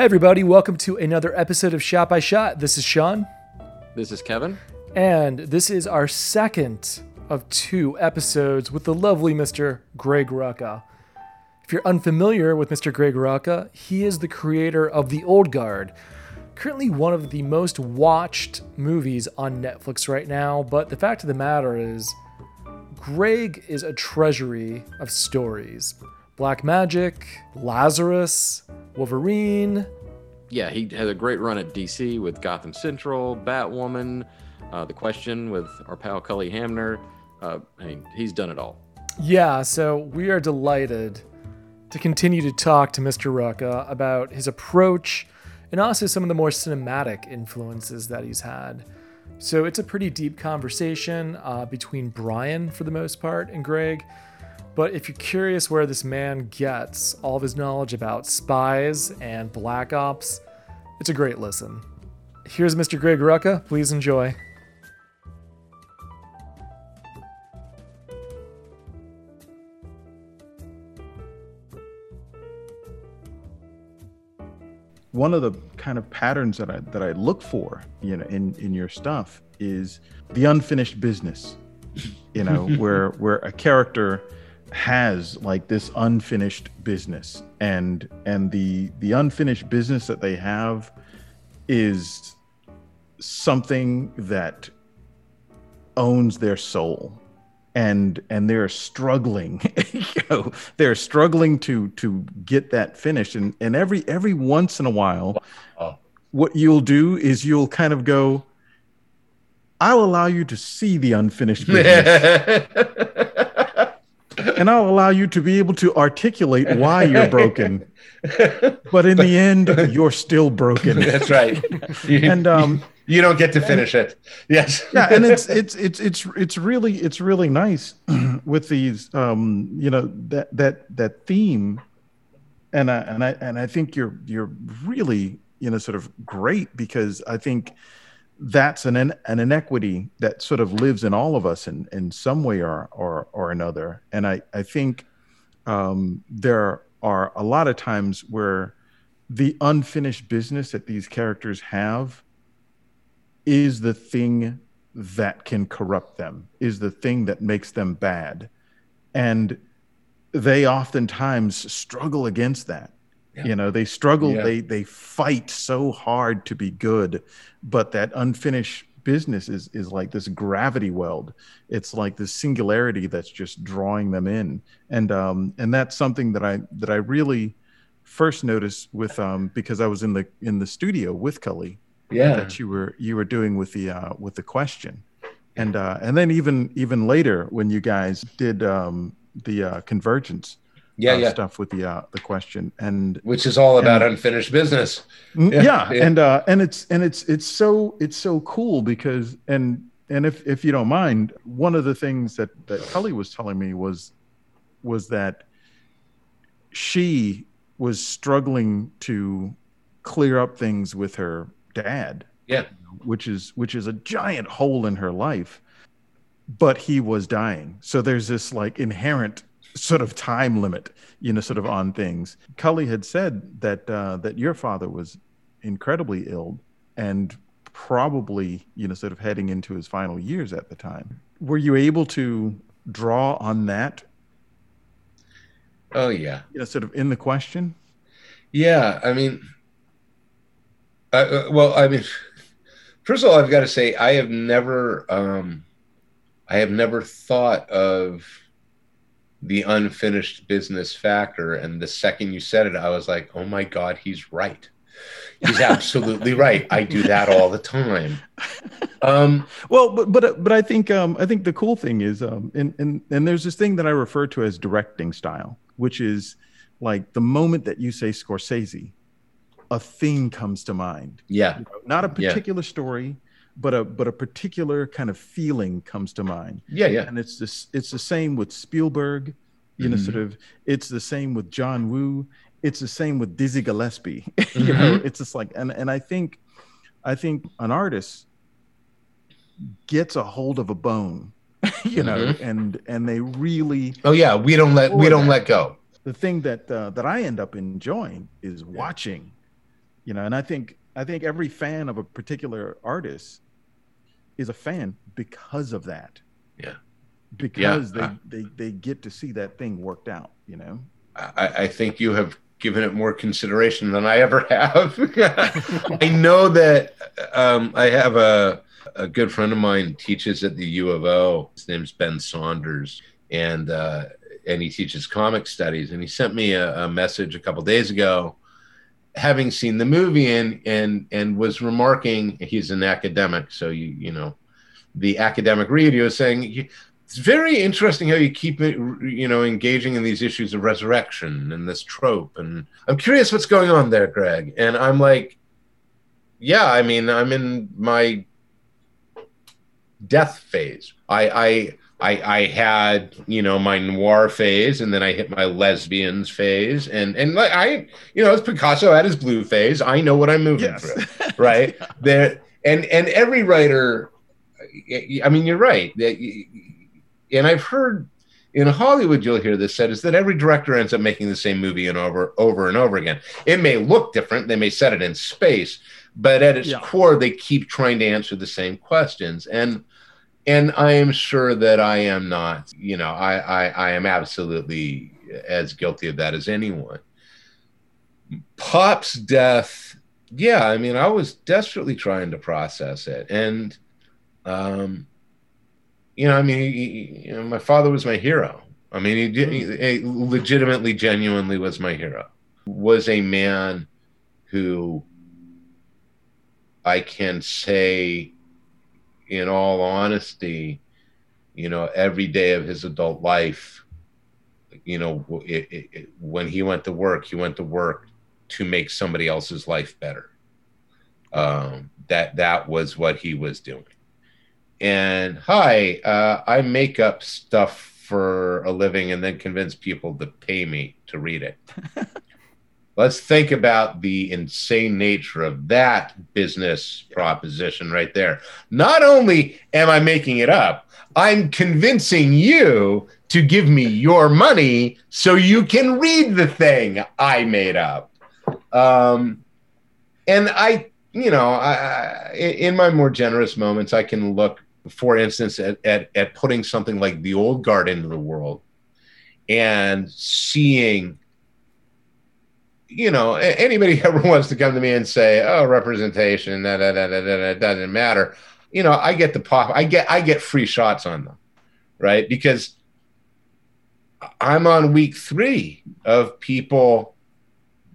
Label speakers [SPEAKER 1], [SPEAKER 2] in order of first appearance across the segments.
[SPEAKER 1] Hey, everybody, welcome to another episode of Shot by Shot. This is Sean,
[SPEAKER 2] This is Kevin.
[SPEAKER 1] and this is our second of two episodes with the lovely Mr. Greg Rucka. If you're unfamiliar with Mr. Greg Rucka, he is the creator of The Old Guard, currently one of the most watched movies on Netflix right now. But the fact of the matter is, Greg is a treasury of stories Black Magic, Lazarus, Wolverine,
[SPEAKER 2] Yeah, he had a great run at DC with Gotham Central, Batwoman, uh, The Question with our pal Cully Hamner. Uh, I mean, he's done it all.
[SPEAKER 1] Yeah, so we are delighted to continue to talk to Mr. Rucka about his approach and also some of the more cinematic influences that he's had. So it's a pretty deep conversation uh, between Brian, for the most part, and Greg. But if you're curious where this man gets all of his knowledge about spies and black ops, it's a great listen. Here's Mr. Greg Rucka. Please enjoy.
[SPEAKER 3] one of the kind of patterns that I that I look for, you know, in in your stuff is the unfinished business. You know, where where a character has like this unfinished business. And and the the unfinished business that they have is something that owns their soul. And and they're struggling you know they're struggling to to get that finished. And and every every once in a while
[SPEAKER 4] Oh.
[SPEAKER 3] what you'll do is you'll kind of go i'll allow you to see the unfinished business and i'll allow you to be able to articulate why you're broken but in the end you're still broken
[SPEAKER 4] That's right. You,
[SPEAKER 3] and um
[SPEAKER 4] you don't get to finish it. Yes.
[SPEAKER 3] yeah and it's it's it's it's it's really it's really nice with these um you know that that that theme and I and I and I think you're you're really you know sort of great because I think that's an an inequity that sort of lives in all of us in in some way or or or another and I I think um there are a lot of times where the unfinished business that these characters have is the thing that can corrupt them, is the thing that makes them bad. And they oftentimes struggle against that.
[SPEAKER 4] Yeah.
[SPEAKER 3] You know, they struggle,
[SPEAKER 4] Yeah.
[SPEAKER 3] they they fight so hard to be good, but that unfinished business is is like this gravity well. It's like this singularity that's just drawing them in. And um and that's something that I that I really first noticed with um because I was in the in the studio with Cully
[SPEAKER 4] Yeah.
[SPEAKER 3] that you were you were doing with the uh, with the question, and uh, and then even even later when you guys did um, the uh, convergence
[SPEAKER 4] Yeah.
[SPEAKER 3] uh,
[SPEAKER 4] Yeah.
[SPEAKER 3] stuff with the uh, the question and
[SPEAKER 4] Which is all about
[SPEAKER 3] And-
[SPEAKER 4] unfinished business.
[SPEAKER 3] Mm,
[SPEAKER 4] Yeah,
[SPEAKER 3] yeah,
[SPEAKER 4] yeah.
[SPEAKER 3] and uh, and it's and it's it's so it's so cool because and and if if you don't mind, one of the things that that Cully was telling me was was that she was struggling to clear up things with her dad
[SPEAKER 4] Yeah.
[SPEAKER 3] which is which is a giant hole in her life but he was dying so there's this like inherent sort of time limit you know sort of on things cully had said that uh, that your father was incredibly ill and probably you know sort of heading into his final years at the time were you able to draw on that
[SPEAKER 4] Oh yeah.
[SPEAKER 3] you know sort of in the question
[SPEAKER 4] Yeah. I mean, uh, uh, well, I mean, first of all, I've got to say, I have never, um, I have never thought of the unfinished business factor. And the second you said it, I was like, oh my God, he's right. He's absolutely right. I do that all the time. Um,
[SPEAKER 3] Well, but but but I think um, I think the cool thing is um, and and and there's this thing that I refer to as directing style, which is like the moment that you say Scorsese, a thing comes to mind.
[SPEAKER 4] yeah.
[SPEAKER 3] You know, not a
[SPEAKER 4] Yeah.
[SPEAKER 3] particular story, but a but a particular kind of feeling comes to mind.
[SPEAKER 4] Yeah. Yeah.
[SPEAKER 3] And it's this it's the same with Spielberg, you know,
[SPEAKER 4] Mhm.
[SPEAKER 3] sort of it's the same with John Woo, it's the same with Dizzy Gillespie. you know, it's just like and and I think I think an artist gets a hold of a bone, you know,
[SPEAKER 4] Mhm.
[SPEAKER 3] and and they really
[SPEAKER 4] Oh yeah. We don't let, we don't
[SPEAKER 3] that.
[SPEAKER 4] let go.
[SPEAKER 3] the thing that uh, that I end up enjoying is watching You know, and I think I think every fan of a particular artist is a fan because of that.
[SPEAKER 4] Yeah.
[SPEAKER 3] Because
[SPEAKER 4] Yeah.
[SPEAKER 3] they, they they get to see that thing worked out, you know.
[SPEAKER 4] I, I think you have given it more consideration than I ever have. I know that um, I have a, a good friend of mine teaches at the U of O. His name's Ben Saunders, and uh, and he teaches comic studies. And he sent me a, a message a couple days ago, having seen the movie and and and was remarking. He's an academic, so you you know, the academic. He was saying it's very interesting how you keep it, you know, engaging in these issues of resurrection and this trope. And I'm curious what's going on there, Greg. And I'm like, yeah, I mean, I'm in my death phase. I, I, I, I had, you know, my noir phase, and then I hit my lesbians phase, and and like I, you know, it's Picasso had his blue phase. I know what I'm moving
[SPEAKER 3] Yes.
[SPEAKER 4] through, right? There, and and every writer, I mean, you're right. That and I've heard in Hollywood, you'll hear this said is that every director ends up making the same movie and over, over and over again. It may look different, they may set it in space, but at its
[SPEAKER 3] Yeah.
[SPEAKER 4] core, they keep trying to answer the same questions. And and I am sure that I am not, you know, I I, I am absolutely as guilty of that as anyone. Pop's death, yeah, I mean, I was desperately trying to process it, and um, you know, I mean, he, you know, my father was my hero. I mean, he, he, he legitimately, genuinely was my hero. Was a man who I can say, in all honesty, you know, every day of his adult life, you know, it, it, it- when he went to work, he went to work to make somebody else's life better. Um, that that was what he was doing and hi, uh, I make up stuff for a living and then convince people to pay me to read it. Let's think about the insane nature of that business proposition right there. Not only am I making it up, I'm convincing you to give me your money so you can read the thing I made up. Um, and I, you know, I, in my more generous moments, I can look for instance, at, at, at putting something like the old guard into the world and seeing, you know, anybody ever wants to come to me and say, oh, representation, da, da, da, da, da, doesn't matter. You know, I get the pop, I get, I get free shots on them, right? Because I'm on week three of people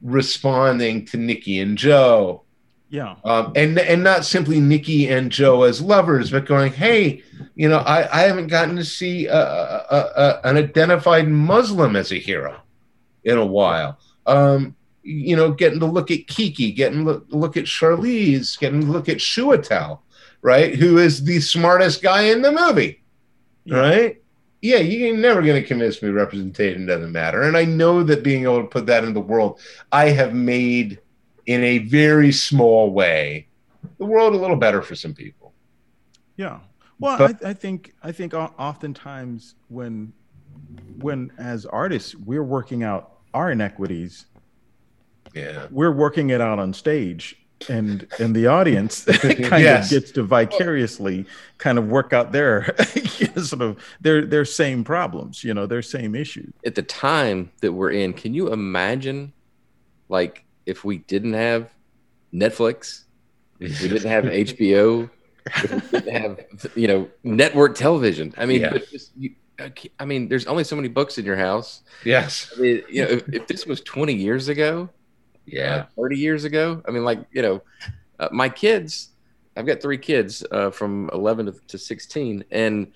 [SPEAKER 4] responding to Nicky and Joe
[SPEAKER 3] Yeah.
[SPEAKER 4] um, and and not simply Nicky and Joe as lovers, but going, hey, you know, I, I haven't gotten to see a, a, a, an identified Muslim as a hero in a while. Um, you know, getting to look at Kiki, getting to look, at Charlize, getting to look at Chiwetel, right, who is the smartest guy in the movie,
[SPEAKER 3] Yeah.
[SPEAKER 4] right? Yeah, you're never going to convince me representation doesn't matter. And I know that being able to put that in the world, I have made in a very small way the world a little better for some people.
[SPEAKER 3] Yeah. Well,
[SPEAKER 4] But-
[SPEAKER 3] I, I think I think oftentimes when when as artists we're working out our inequities,
[SPEAKER 4] Yeah.
[SPEAKER 3] we're working it out on stage, and and the audience kind
[SPEAKER 4] Yes.
[SPEAKER 3] of gets to vicariously kind of work out their sort of their their same problems, you know, their same issues.
[SPEAKER 2] At the time that we're in, can you imagine, like, if we didn't have Netflix, if we didn't have HBO, if we didn't have, you know, network television? I mean,
[SPEAKER 4] Yeah.
[SPEAKER 2] but just, you, I mean, there's only so many books in your house.
[SPEAKER 4] Yes.
[SPEAKER 2] I mean, you know, if, if this was 20 years ago,
[SPEAKER 4] Yeah.
[SPEAKER 2] uh, 30 years ago. I mean, like, you know, uh, my kids, I've got three kids uh, from 11 to, to 16, and,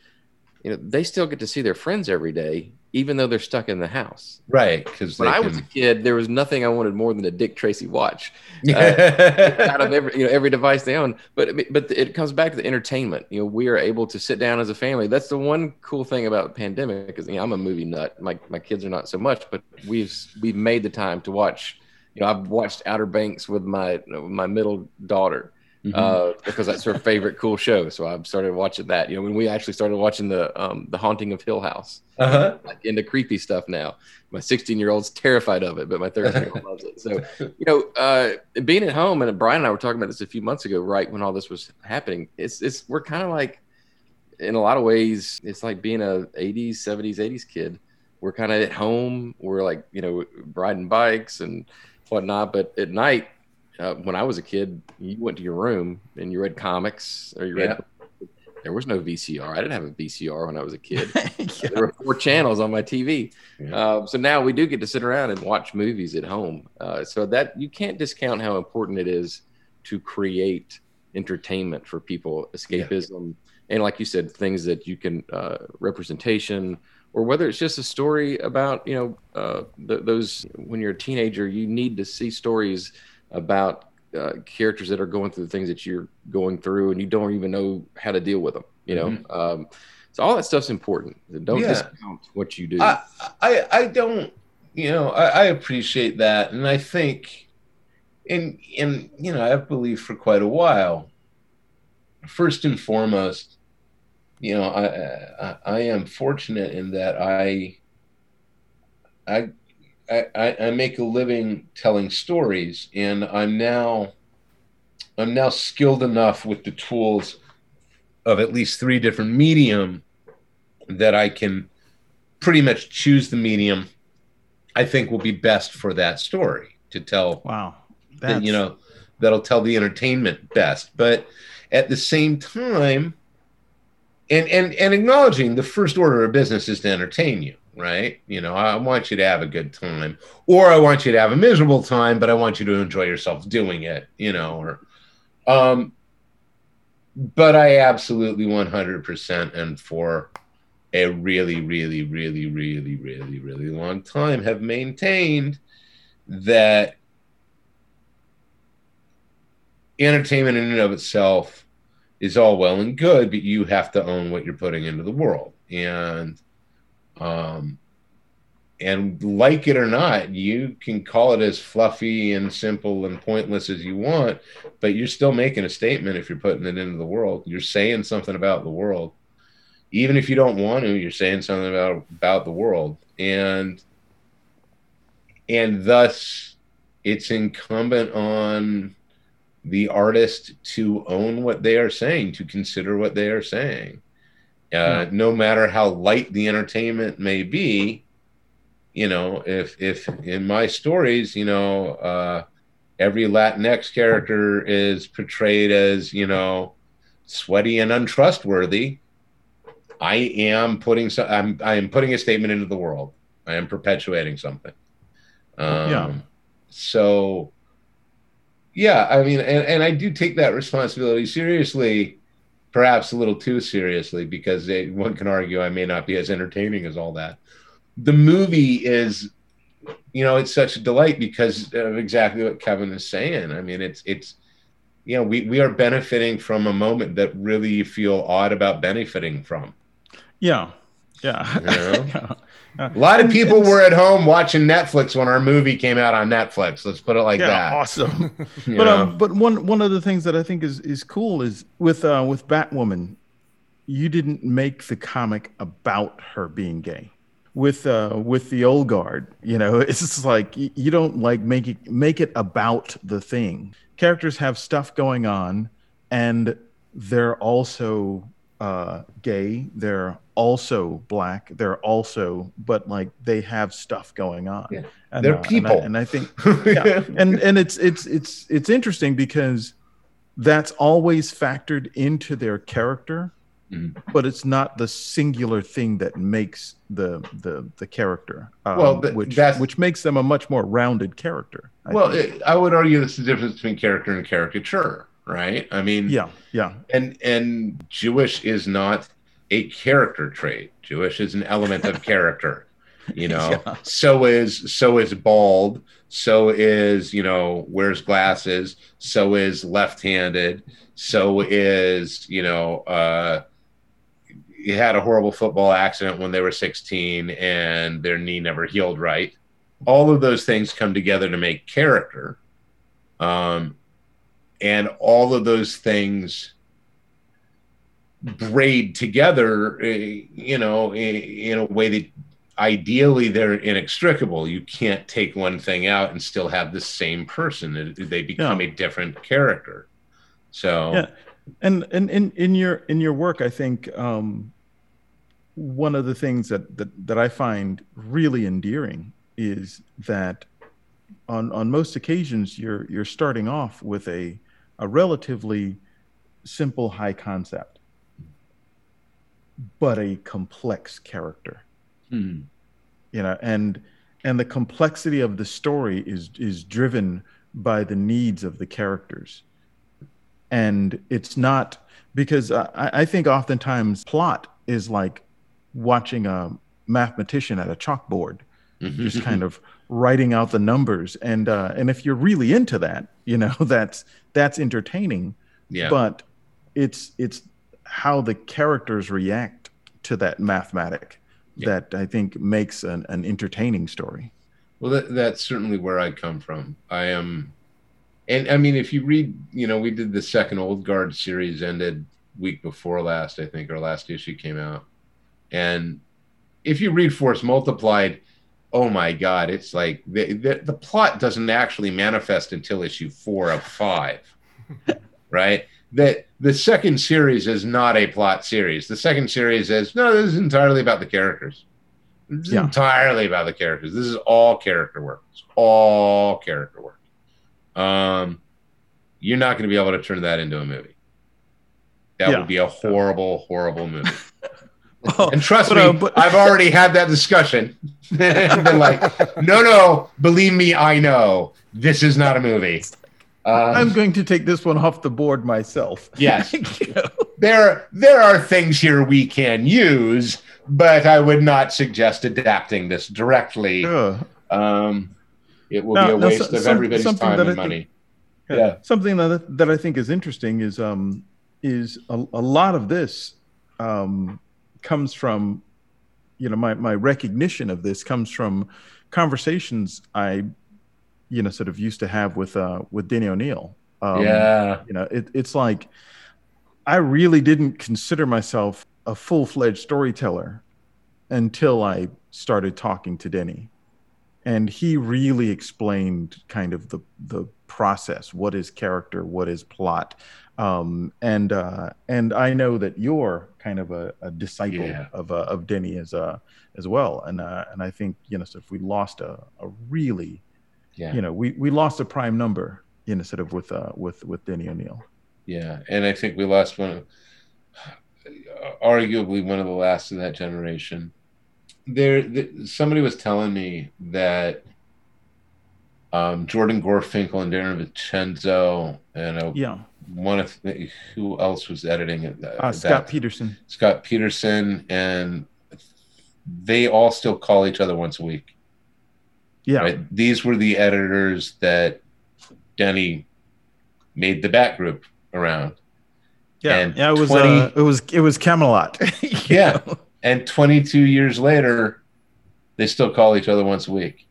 [SPEAKER 2] you know, they still get to see their friends every day, even though they're stuck in the house.
[SPEAKER 4] Right. Because
[SPEAKER 2] When I was a kid, there was nothing I wanted more than a Dick Tracy watch out of every, you know, every device they own. But, but it comes back to the entertainment. You know, we are able to sit down as a family. That's the one cool thing about the pandemic because you know, I'm a movie nut. My, my kids are not so much, but we've, we've made the time to watch you know, I've watched Outer Banks with my my middle daughter. mm-hmm. uh, because that's her favorite cool show. So I've started watching that. You know, when we actually started watching the um, the Haunting of Hill House, uh-huh. like into creepy stuff now. My 16 year old's terrified of it, but my 13 year old loves it. So you know, uh, being at home, and Brian and I were talking about this a few months ago, right when all this was happening. It's it's we're kind of like, in a lot of ways, it's like being a 80s, 70s, 80s kid. We're kind of at home. We're like you know riding bikes and whatnot, but at night uh, when I was a kid, you went to your room and you read comics or you read. Yeah. There was no VCR. I didn't have a VCR when I was a kid. yeah. There were four channels on my TV. Yeah. Uh, so now we do get to sit around and watch movies at home. Uh, so that you can't discount how important it is to create entertainment for people, escapism, and like you said, things that you can uh, representation or whether it's just a story about you know uh, th- those when you're a teenager you need to see stories about uh, characters that are going through the things that you're going through and you don't even know how to deal with them you know mm-hmm. um, so all that stuff's important don't yeah. discount what you do
[SPEAKER 4] I, I, I don't you know I, I appreciate that and i think and and you know i've believed for quite a while first and foremost you know i i, I am fortunate in that i i I, I make a living telling stories, and I'm now I'm now skilled enough with the tools of at least three different medium that I can pretty much choose the medium I think will be best for that story to tell.
[SPEAKER 3] Wow,
[SPEAKER 4] that, you know that'll tell the entertainment best. But at the same time, and and and acknowledging the first order of business is to entertain you right? You know, I want you to have a good time, or I want you to have a miserable time, but I want you to enjoy yourself doing it, you know, or, um, but I absolutely 100% and for a really, really, really, really, really, really long time have maintained that entertainment in and of itself is all well and good, but you have to own what you're putting into the world. And um, and like it or not, you can call it as fluffy and simple and pointless as you want, but you're still making a statement if you're putting it into the world. You're saying something about the world. Even if you don't want to, you're saying something about about the world. And and thus it's incumbent on the artist to own what they are saying, to consider what they are saying. Uh, hmm. no matter how light the entertainment may be, you know, if if in my stories, you know, uh, every Latinx character is portrayed as you know sweaty and untrustworthy, I am putting some. I'm I am putting a statement into the world. I am perpetuating something. Um, yeah. So, yeah, I mean, and, and I do take that responsibility seriously perhaps a little too seriously because they, one can argue I may not be as entertaining as all that. The movie is, you know, it's such a delight because of exactly what Kevin is saying. I mean, it's it's, you know, we we are benefiting from a moment that really you feel odd about benefiting from.
[SPEAKER 3] Yeah, yeah. You know?
[SPEAKER 4] yeah. A lot of people were at home watching Netflix when our movie came out on Netflix. Let's put it like
[SPEAKER 3] yeah,
[SPEAKER 4] that.
[SPEAKER 3] Awesome. but um, but one one of the things that I think is is cool is with uh, with Batwoman, you didn't make the comic about her being gay. With uh, with the old guard, you know, it's just like you don't like make it make it about the thing. Characters have stuff going on, and they're also uh, gay. They're also black. They're also, but like they have stuff going on.
[SPEAKER 4] Yeah. And, they're uh, people,
[SPEAKER 3] and I, and I think, yeah, and and it's it's it's it's interesting because that's always factored into their character, mm-hmm. but it's not the singular thing that makes the the the character. Um, well, which which makes them a much more rounded character.
[SPEAKER 4] I well, it, I would argue that's the difference between character and caricature right? I mean,
[SPEAKER 3] yeah, yeah.
[SPEAKER 4] And and Jewish is not a character trait. Jewish is an element of character. You know, yeah. so is so is bald. So is you know wears glasses. So is left-handed. So is you know uh, he had a horrible football accident when they were 16 and their knee never healed right. All of those things come together to make character. Um, and all of those things braid together, uh, you know, in, in a way that ideally they're inextricable. You can't take one thing out and still have the same person. They become yeah. a different character. So
[SPEAKER 3] yeah, and and in in your in your work, I think um, one of the things that that that I find really endearing is that on on most occasions you're you're starting off with a a relatively simple high concept but a complex character.
[SPEAKER 4] Hmm.
[SPEAKER 3] you know and and the complexity of the story is is driven by the needs of the characters. And it's not because I, I think oftentimes plot is like watching a mathematician at a chalkboard mm-hmm. just kind of writing out the numbers. And uh, and if you're really into that you know that's that's entertaining.
[SPEAKER 4] Yeah.
[SPEAKER 3] But it's it's how the characters react to that mathematic yeah. that i think makes an, an entertaining story.
[SPEAKER 4] Well that, that's certainly where i come from. I am and i mean if you read you know we did the second old guard series ended week before last i think our last issue came out. And if you read force multiplied oh my god it's like the, the, the plot doesn't actually manifest until issue four of five right? That the second series is not a plot series the second series is no this is entirely about the characters this yeah. entirely about the characters this is all character work it's all character work um you're not going to be able to turn that into a movie that yeah. would be a horrible horrible movie Oh, and trust but, me, uh, but... I've already had that discussion. and been like, no, no, believe me, I know this is not a movie.
[SPEAKER 3] Um, I'm going to take this one off the board myself.
[SPEAKER 4] Yes, there there are things here we can use, but I would not suggest adapting this directly. Sure. Um, it will now, be a waste so, of some, everybody's time and money.
[SPEAKER 3] yeah. yeah. something that that I think is interesting is um is a, a lot of this um comes from you know my my recognition of this comes from conversations I you know sort of used to have with uh with Denny O'Neil.
[SPEAKER 4] Um, yeah,
[SPEAKER 3] you know it, it's like I really didn't consider myself a full fledged storyteller until I started talking to Denny, and he really explained kind of the the process. What is character? What is plot? Um, and uh, and I know that you're kind of a, a disciple yeah. of uh, of Denny as uh, as well, and uh, and I think you know so if we lost a, a really, yeah. you know, we, we lost a prime number, you know, sort of with uh, with with Denny O'Neil.
[SPEAKER 4] Yeah, and I think we lost one, arguably one of the last of that generation. There, the, somebody was telling me that um, Jordan Gorfinkel and Darren Vincenzo and a
[SPEAKER 3] yeah
[SPEAKER 4] one of the, who else was editing it?
[SPEAKER 3] Uh, Scott Peterson.
[SPEAKER 4] Scott Peterson, and they all still call each other once a week.
[SPEAKER 3] Yeah, right?
[SPEAKER 4] these were the editors that Denny made the back group around.
[SPEAKER 3] Yeah, and yeah, it was 20, uh, it was it was Camelot.
[SPEAKER 4] yeah, know? and 22 years later, they still call each other once a week.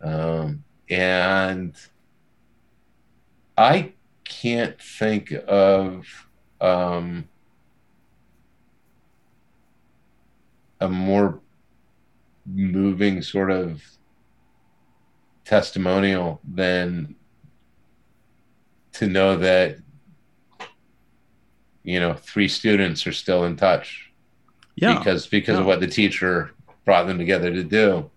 [SPEAKER 4] Um, and I can't think of um, a more moving sort of testimonial than to know that you know three students are still in touch.
[SPEAKER 3] Yeah.
[SPEAKER 4] Because because yeah. of what the teacher brought them together to do.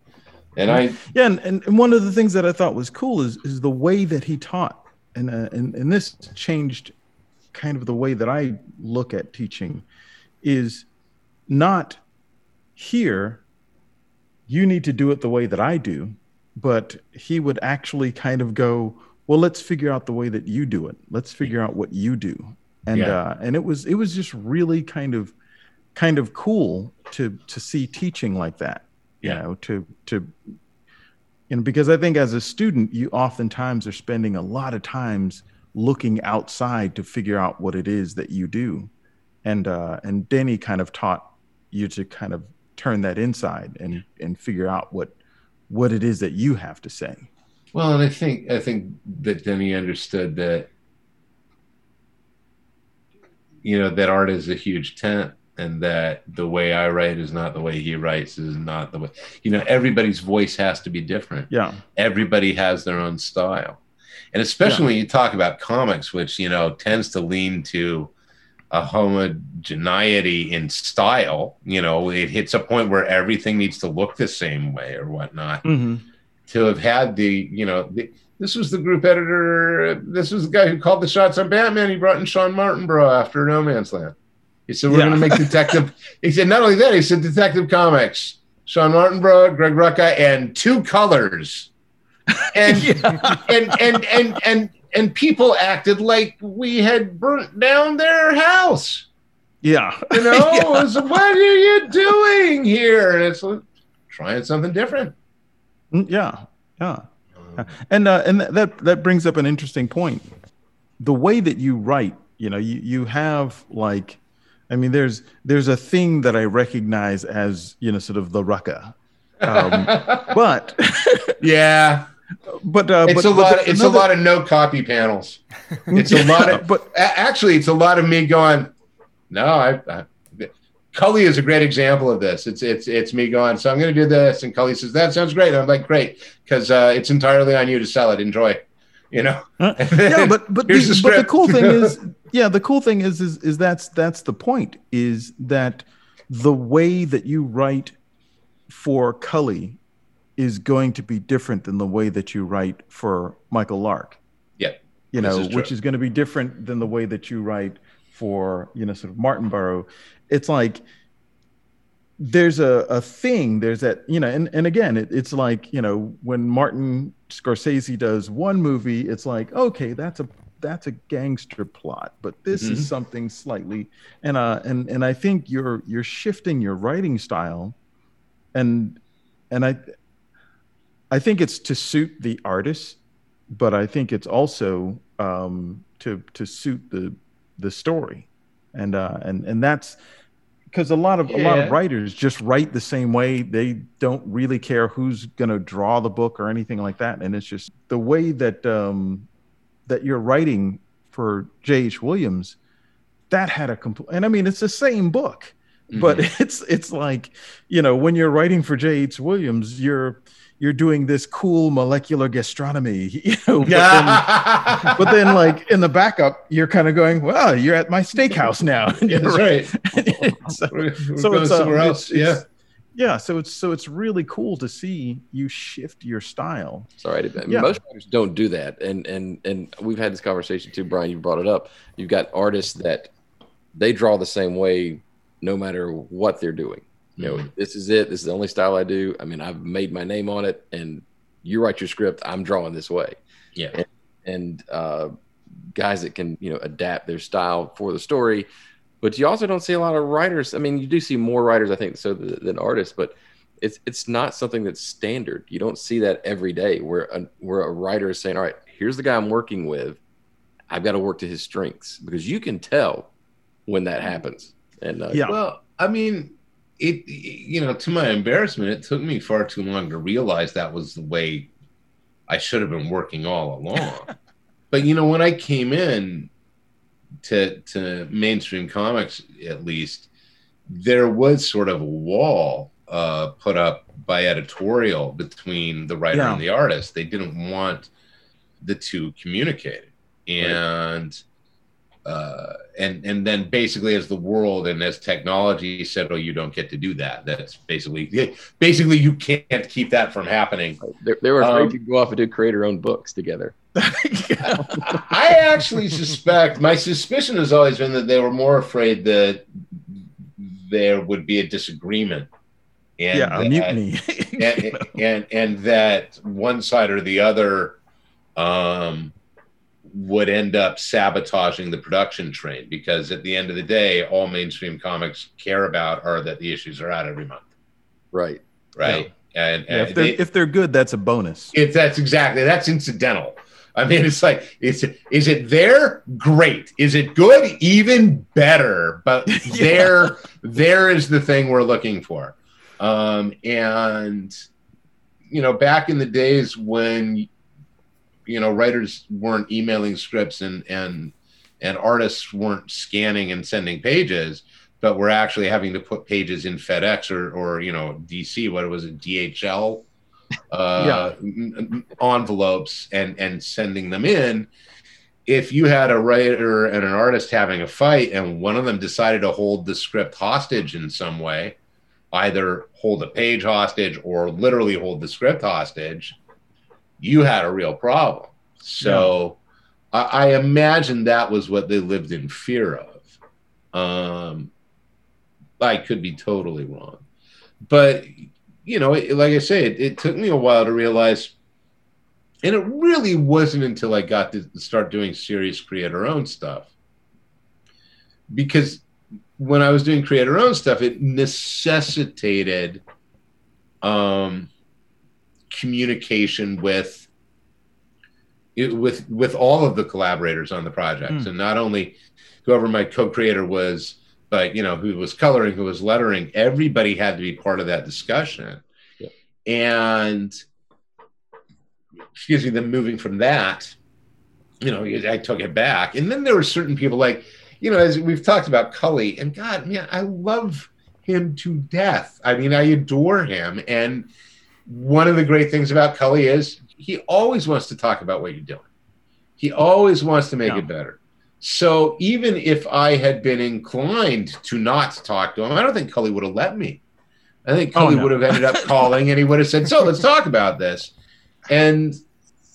[SPEAKER 4] And i
[SPEAKER 3] yeah and, and one of the things that i thought was cool is is the way that he taught. And, uh, and and this changed kind of the way that I look at teaching is not here you need to do it the way that I do but he would actually kind of go well let's figure out the way that you do it let's figure out what you do and yeah. uh, and it was it was just really kind of kind of cool to to see teaching like that you yeah. know to to you know because i think as a student you oftentimes are spending a lot of times looking outside to figure out what it is that you do and uh and denny kind of taught you to kind of turn that inside and and figure out what what it is that you have to say.
[SPEAKER 4] Well, and I think I think that Denny understood that you know that art is a huge tent and that the way I write is not the way he writes is not the way you know everybody's voice has to be different.
[SPEAKER 3] Yeah.
[SPEAKER 4] Everybody has their own style. And especially
[SPEAKER 3] yeah.
[SPEAKER 4] when you talk about comics which you know tends to lean to a homogeneity in style, you know, it hits a point where everything needs to look the same way or whatnot.
[SPEAKER 3] Hmm
[SPEAKER 4] to have had the you know the, this was the group editor this was the guy who called the shots on batman. He brought in shawn martinbrough after no man's land. He said we're
[SPEAKER 3] Yeah.
[SPEAKER 4] going to make detective he said not only that he said detective comics shawn martinbrough greg rucka and two colors. And and and and and and people acted like we had burnt down their house
[SPEAKER 3] Yeah.
[SPEAKER 4] you know
[SPEAKER 3] Yeah.
[SPEAKER 4] It's, what are you doing here and it's like, trying something different
[SPEAKER 3] Mm, Yeah. Yeah. And uh, and that that brings up an interesting point. The way that you write, you know, you you have like, I mean, there's there's a thing that I recognize as you know, sort of the rucka, um, but
[SPEAKER 4] yeah
[SPEAKER 3] but uh,
[SPEAKER 4] it's
[SPEAKER 3] but,
[SPEAKER 4] a
[SPEAKER 3] but
[SPEAKER 4] lot.
[SPEAKER 3] there's
[SPEAKER 4] It's
[SPEAKER 3] another-
[SPEAKER 4] a lot of no copy panels. It's a lot of.
[SPEAKER 3] but
[SPEAKER 4] actually, it's a lot of me going. No, I. I Cully is a great example of this. It's it's it's me going. So I'm going to do this, and Cully says that sounds great. And I'm like, great, because uh, it's entirely on you to sell it. Enjoy, you know.
[SPEAKER 3] Uh, yeah, but but the,
[SPEAKER 4] the
[SPEAKER 3] but the cool thing is, yeah, the cool thing is is is that's that's the point is that the way that you write for Cully is going to be different than the way that you write for Michael Lark.
[SPEAKER 4] Yeah,
[SPEAKER 3] you know,
[SPEAKER 4] is
[SPEAKER 3] which is going to be different than the way that you write for you know sort of Martinbrough. It's like there's a, a thing there's that you know and, and again it, it's like you know when martin scorsese does one movie it's like okay that's a that's a gangster plot but this
[SPEAKER 4] Mhm.
[SPEAKER 3] is something slightly and uh and and i think you're you're shifting your writing style and and i i think it's to suit the artist but i think it's also um to to suit the the story and uh and and that's because a lot of a lot of writers just write the same way they don't really care who's going to draw the book or anything like that and it's just the way that um that you're writing for J.H. Williams that had a complete and I mean it's the same book but it's it's like you know when you're writing for J.H. Williams you're you're doing this cool molecular gastronomy you know but then,
[SPEAKER 4] yeah,
[SPEAKER 3] but then like in the backup you're kind of going well you're at my steakhouse now And
[SPEAKER 4] yeah, that's right.
[SPEAKER 3] so,
[SPEAKER 4] We're, we're
[SPEAKER 3] so
[SPEAKER 4] going
[SPEAKER 3] it's, um,
[SPEAKER 4] somewhere
[SPEAKER 3] it's-
[SPEAKER 4] else. yeah.
[SPEAKER 3] it's- yeah so it's so it's really cool to see you shift your style
[SPEAKER 2] Sorry, I mean,
[SPEAKER 3] Yeah.
[SPEAKER 2] most writers don't do that, and and and we've had this conversation too, Brian. You brought it up. You've got artists that they draw the same way, no matter what they're doing. You know,
[SPEAKER 4] Mhm.
[SPEAKER 2] this is it. This is the only style I do. I mean, I've made my name on it, and you write your script. I'm drawing this way.
[SPEAKER 4] Yeah.
[SPEAKER 2] and uh, guys that can you know adapt their style for the story. But you also don't see a lot of writers. I mean, you do see more writers, I think, so th- than artists. But it's it's not something that's standard. You don't see that every day where a, where a writer is saying, "All right, here's the guy I'm working with. I've got to work to his strengths," because you can tell when that happens. And uh,
[SPEAKER 3] Yeah.
[SPEAKER 4] Well, I mean, it. You know, to my embarrassment, it took me far too long to realize that was the way I should have been working all along. but you know, when I came in to to mainstream comics, at least, there was sort of a wall uh, put up by editorial between the writer
[SPEAKER 3] Yeah.
[SPEAKER 4] and the artist. They didn't want the two communicating, and uh, and and then basically as the world and as technology said, "Oh, you don't get to do that." That's basically basically you can't keep that from happening.
[SPEAKER 2] they, they were afraid
[SPEAKER 4] Um,
[SPEAKER 2] to go off and do creator-owned books together.
[SPEAKER 4] I actually suspect my suspicion has always been that they were more afraid that there would be a disagreement. And
[SPEAKER 3] yeah a
[SPEAKER 4] that-
[SPEAKER 3] mutiny
[SPEAKER 4] and, and and that one side or the other um, would end up sabotaging the production train because at the end of the day, all mainstream comics care about are that the issues are out every month,
[SPEAKER 2] Right.
[SPEAKER 4] right? And,
[SPEAKER 3] Yeah,
[SPEAKER 4] and
[SPEAKER 3] if they're
[SPEAKER 4] they-
[SPEAKER 3] if they're good that's a bonus
[SPEAKER 4] if that's exactly that's incidental. I mean, it's like, is it, is it there? Great. Is it good? Even better. But
[SPEAKER 3] Yeah.
[SPEAKER 4] there, there is the thing we're looking for. Um, and you know, back in the days when you know writers weren't emailing scripts and and and artists weren't scanning and sending pages, but we're actually having to put pages in FedEx or or you know DC, what was it, DHL uh, envelopes and and sending them in. If you had a writer and an artist having a fight, and one of them decided to hold the script hostage in some way, either hold a page hostage or literally hold the script hostage, you had a real problem. So yeah. I, I, imagine that was what they lived in fear of. Um, I could be totally wrong, but you know, it, like I say, it, it took me a while to realize, and it really wasn't until I got to start doing serious creator own stuff because when I was doing creator own stuff, it necessitated um, communication with it, with with all of the collaborators on the project, mm. and not only whoever my co-creator was, but you know who was coloring, who was lettering. Everybody had to be part of that discussion, yeah. and excuse me. Then moving from that, you know, I took it back, and then there were certain people like you know, as we've talked about Cully, and God, man, I love him to death. I mean, I adore him. And one of the great things about Cully is he always wants to talk about what you're doing. He always wants to make yeah. it better. So even if I had been inclined to not talk to him, I don't think Cully would have let me. I think oh, Cully oh, no. would have ended up calling and he would have said, "So let's talk about this." And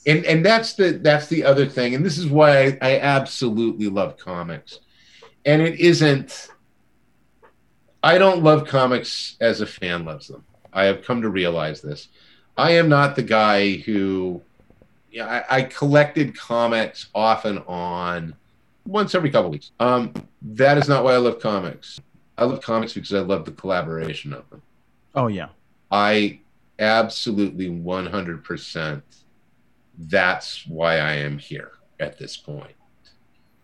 [SPEAKER 4] and and that's the that's the other thing. And this is why I, I absolutely love comics and it isn't I don't love comics as a fan loves them. I have come to realize this. I am not the guy who yeah, I, I collected comics off and on once every couple weeks. Um, that is not why I love comics. I love comics because I love the collaboration of them.
[SPEAKER 3] Oh yeah.
[SPEAKER 4] I absolutely 100% that's why I am here at this point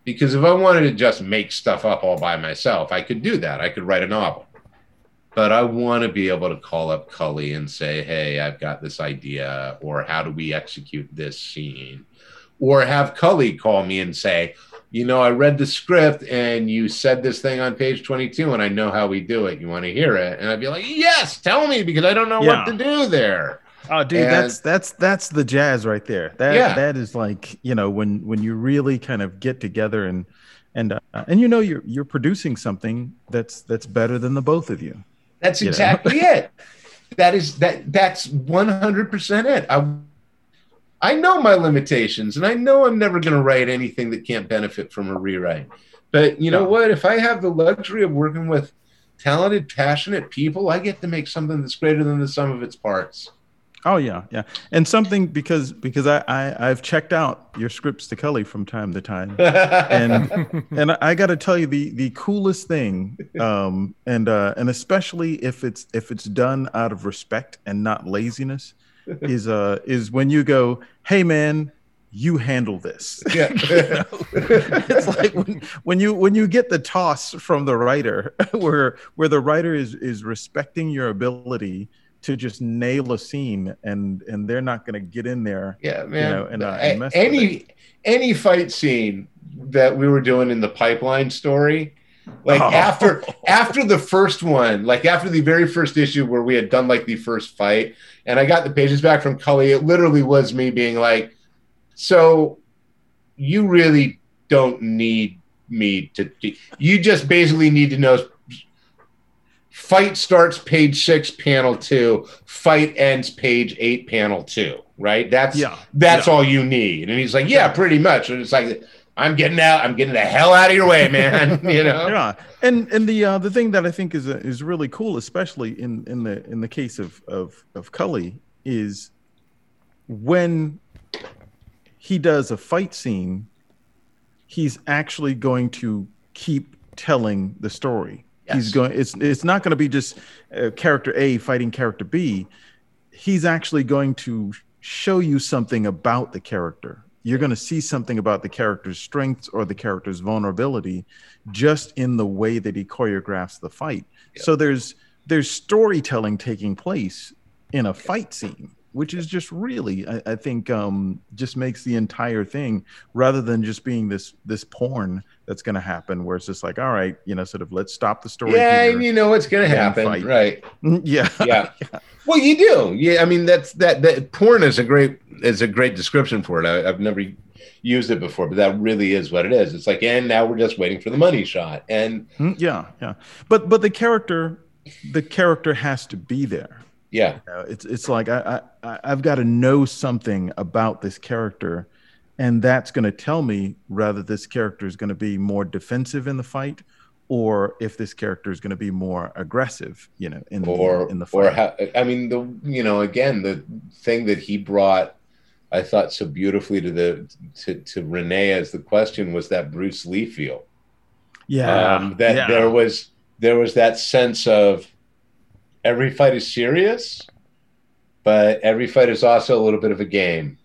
[SPEAKER 4] because if I wanted to just make stuff up all by myself, I could do that. I could write a novel. But I want to be able to call up Cully and say, hey, I've got this idea, or how do we execute this scene? Or have Cully call me and say, you know, I read the script and you said this thing on page 22 and I know how we do it. You want to hear it? And I'd be like, yes, tell me because I don't know yeah. what to do there.
[SPEAKER 3] Oh, dude, and, that's that's that's the jazz right there. That yeah. that is like you know when when you really kind of get together and and uh, and you know you're you're producing something that's that's better than the both of you.
[SPEAKER 4] That's exactly it. That is that that's one hundred percent it. I I know my limitations, and I know I'm never going to write anything that can't benefit from a rewrite. But you know no. what? If I have the luxury of working with talented, passionate people, I get to make something that's greater than the sum of its parts.
[SPEAKER 3] Oh yeah, yeah, and something because because I, I I've checked out your scripts to Cully from time to time, and and I got to tell you the the coolest thing, um, and uh, and especially if it's if it's done out of respect and not laziness, is uh is when you go, hey man, you handle this. Yeah. it's like when, when you when you get the toss from the writer, where where the writer is is respecting your ability to just nail a scene and and they're not going to get in there
[SPEAKER 4] yeah man you know, and, uh, and any any fight scene that we were doing in the pipeline story like oh. after after the first one like after the very first issue where we had done like the first fight and i got the pages back from cully it literally was me being like so you really don't need me to you just basically need to know fight starts page six, panel two. Fight ends page eight, panel two. Right? That's yeah. That's yeah. all you need. And he's like, yeah, pretty much. And it's like, I'm getting out. I'm getting the hell out of your way, man. you know.
[SPEAKER 3] Yeah. And and the uh, the thing that I think is uh, is really cool, especially in in the in the case of of of Cully, is when he does a fight scene, he's actually going to keep telling the story Yes. He's going. It's it's not going to be just uh, character A fighting character B. He's actually going to show you something about the character. You're going to see something about the character's strengths or the character's vulnerability, just in the way that he choreographs the fight. Yep. So there's there's storytelling taking place in a fight scene which is just really I, I think um, just makes the entire thing rather than just being this this porn that's going to happen where it's just like all right you know sort of let's stop the story
[SPEAKER 4] Yeah, and you know what's going to happen,
[SPEAKER 3] fight.
[SPEAKER 4] right?
[SPEAKER 3] yeah
[SPEAKER 4] Yeah. Well, you do. Yeah, I mean that's that. That porn is a great is a great description for it. I, I've never used it before, but that really is what it is. It's like, and now we're just waiting for the money shot, and
[SPEAKER 3] Mm, yeah yeah but but the character the character has to be there
[SPEAKER 4] yeah,
[SPEAKER 3] You know, it's it's like I, I I- I've got to know something about this character, and that's going to tell me whether this character is going to be more defensive in the fight, or if this character is going to be more aggressive. You know, in the
[SPEAKER 4] or
[SPEAKER 3] in the fight.
[SPEAKER 4] or how, I mean the you know again the thing that he brought, I thought so beautifully to the to, to Renee as the question was that Bruce Lee feel.
[SPEAKER 3] yeah,
[SPEAKER 4] um, that
[SPEAKER 3] yeah.
[SPEAKER 4] there was there was that sense of every fight is serious, but every fight is also a little bit of a game.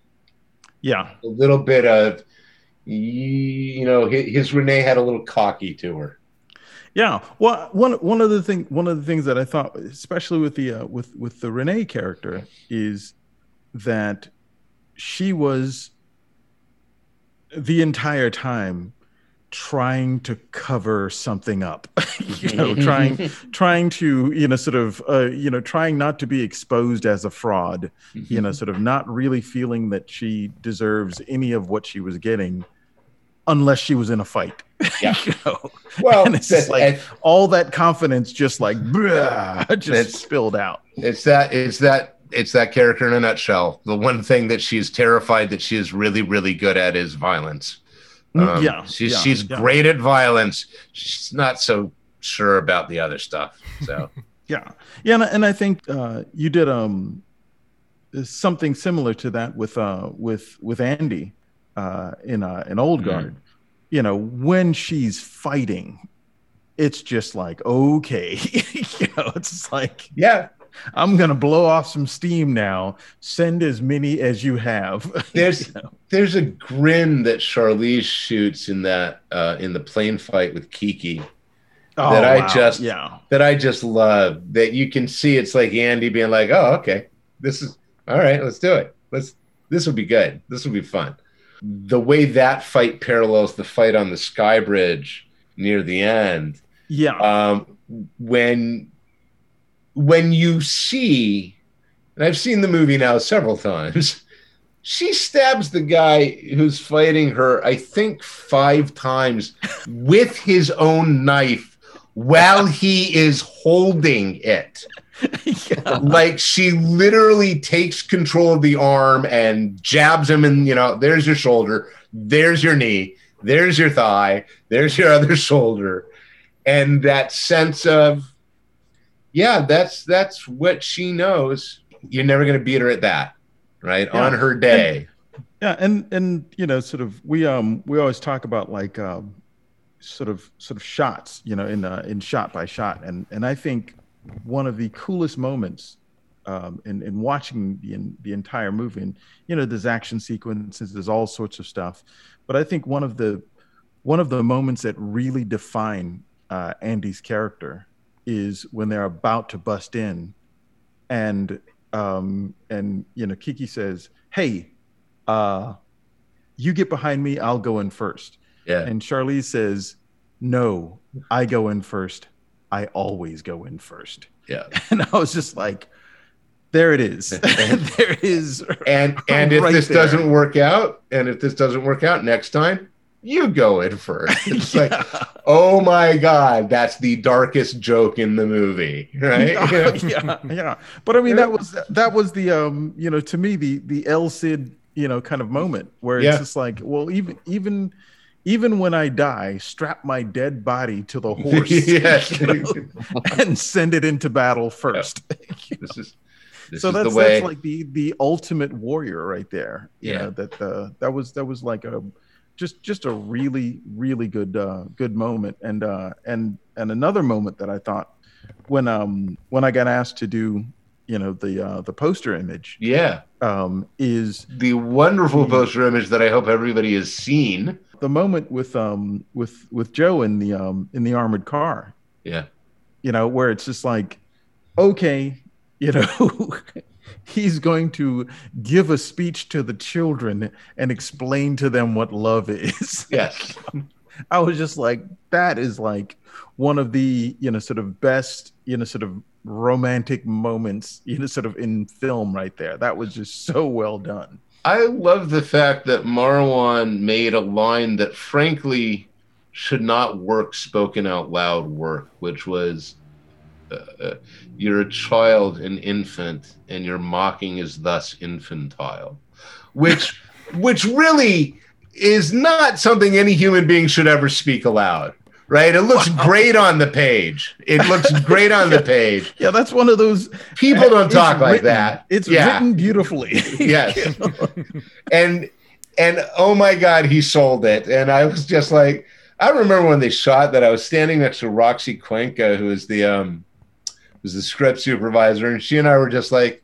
[SPEAKER 3] yeah,
[SPEAKER 4] A little bit of you know his, his Renee had a little cocky to her.
[SPEAKER 3] Yeah. Well, one one of the thing one of the things that I thought, especially with the uh, with with the Renee character, is that she was the entire time trying to cover something up you know mm-hmm. trying mm-hmm. trying to you know sort of uh, you know trying not to be exposed as a fraud you know mm-hmm. sort of not really feeling that she deserves any of what she was getting unless she was in a fight
[SPEAKER 4] Yeah.
[SPEAKER 3] you know
[SPEAKER 4] Well,
[SPEAKER 3] and it's just like all that confidence just like bruh, just spilled out
[SPEAKER 4] it's that it's that it's that character in a nutshell. The one thing that she's terrified that she is really really good at is violence. Um,
[SPEAKER 3] yeah
[SPEAKER 4] she's
[SPEAKER 3] yeah,
[SPEAKER 4] she's
[SPEAKER 3] yeah.
[SPEAKER 4] great at violence. She's not so sure about the other stuff. So
[SPEAKER 3] Yeah, yeah, and, I- and I think uh, you did um something similar to that with uh with with Andy uh, in uh, in Old
[SPEAKER 4] Mhm.
[SPEAKER 3] Guard. You know, when she's fighting, it's just like okay, you know, it's just like
[SPEAKER 4] yeah,
[SPEAKER 3] I'm gonna blow off some steam now. Send as many as you have.
[SPEAKER 4] There's-
[SPEAKER 3] You know?
[SPEAKER 4] there's a grin that Charlize shoots in that uh, in the plane fight with Kiki that I just-
[SPEAKER 3] Oh, yeah
[SPEAKER 4] that I just love. That you can see it's like Andy being like, "Oh, okay, this is all right. Let's do it. Let's this will be good. This will be fun." The way that fight parallels the fight on the Sky Bridge near the end,
[SPEAKER 3] yeah
[SPEAKER 4] um, when when you see, and I've seen the movie now several times, she stabs the guy who's fighting her, I think, five times with his own knife while he is holding it.
[SPEAKER 3] yeah.
[SPEAKER 4] Like she literally takes control of the arm and jabs him, and you know, there's your shoulder, there's your knee, there's your thigh, there's your other shoulder, and that sense of, yeah, that's that's what she knows. You're never going to beat her at that, right?
[SPEAKER 3] Yeah.
[SPEAKER 4] On her day.
[SPEAKER 3] Yeah, and and you know, sort of we um we always talk about like um sort of sort of shots, you know, in uh, in shot by shot, and and I think one of the coolest moments um, in in watching the in, the entire movie, and you know, there's action sequences, there's all sorts of stuff, but I think one of the one of the moments that really define uh, Andy's character is when they're about to bust in, and um and you know, Kiki says, "Hey." uh, you get behind me, I'll go in first.
[SPEAKER 4] Yeah.
[SPEAKER 3] And Charlize says, no, I go in first. I always go in first.
[SPEAKER 4] Yeah.
[SPEAKER 3] And I was just like, there it is. there is.
[SPEAKER 4] And and if
[SPEAKER 3] Right
[SPEAKER 4] this
[SPEAKER 3] there.
[SPEAKER 4] doesn't work out, and if this doesn't work out next time, you go in first. It's like, oh my god, that's the darkest joke in the movie, right?
[SPEAKER 3] yeah, yeah. But I mean, that was that was the um, you know, to me the the El Cid, you know, kind of moment where it's
[SPEAKER 4] Yeah.
[SPEAKER 3] just like, well, even even even when I die, strap my dead body to the horse
[SPEAKER 4] Yes.
[SPEAKER 3] you know, and send it into battle first.
[SPEAKER 4] this is this
[SPEAKER 3] so that's
[SPEAKER 4] the way.
[SPEAKER 3] that's like the the ultimate warrior right there. You
[SPEAKER 4] Yeah.
[SPEAKER 3] know, that uh, that was that was like a just just a really really good uh, good moment. And uh, and and another moment that I thought when um when I got asked to do you know the uh, the poster image
[SPEAKER 4] yeah,
[SPEAKER 3] um, is
[SPEAKER 4] the wonderful poster image that I hope everybody has seen.
[SPEAKER 3] the moment with um with with Joe in the um in the armored car.
[SPEAKER 4] Yeah,
[SPEAKER 3] you know, where it's just like, okay, you know, he's going to give a speech to the children and explain to them what love is.
[SPEAKER 4] Yes.
[SPEAKER 3] I was just like, that is like one of the, you know, sort of best, you know, sort of romantic moments, you know, sort of in film right there. That was just so well done.
[SPEAKER 4] I love the fact that Marwan made a line that frankly should not work spoken out loud work, which was uh, uh, you're a child, an infant, and your mocking is thus infantile, which which really is not something any human being should ever speak aloud. Right? It looks wow. great on the page. It looks great on
[SPEAKER 3] yeah.
[SPEAKER 4] the page.
[SPEAKER 3] Yeah, that's one of those
[SPEAKER 4] people don't talk like that.
[SPEAKER 3] It's
[SPEAKER 4] yeah.
[SPEAKER 3] written beautifully.
[SPEAKER 4] yes. And and oh my god, he sold it. And I was just like, I remember when they shot that I was standing next to Roxy Cuenca, who is the um was the script supervisor, and she and I were just like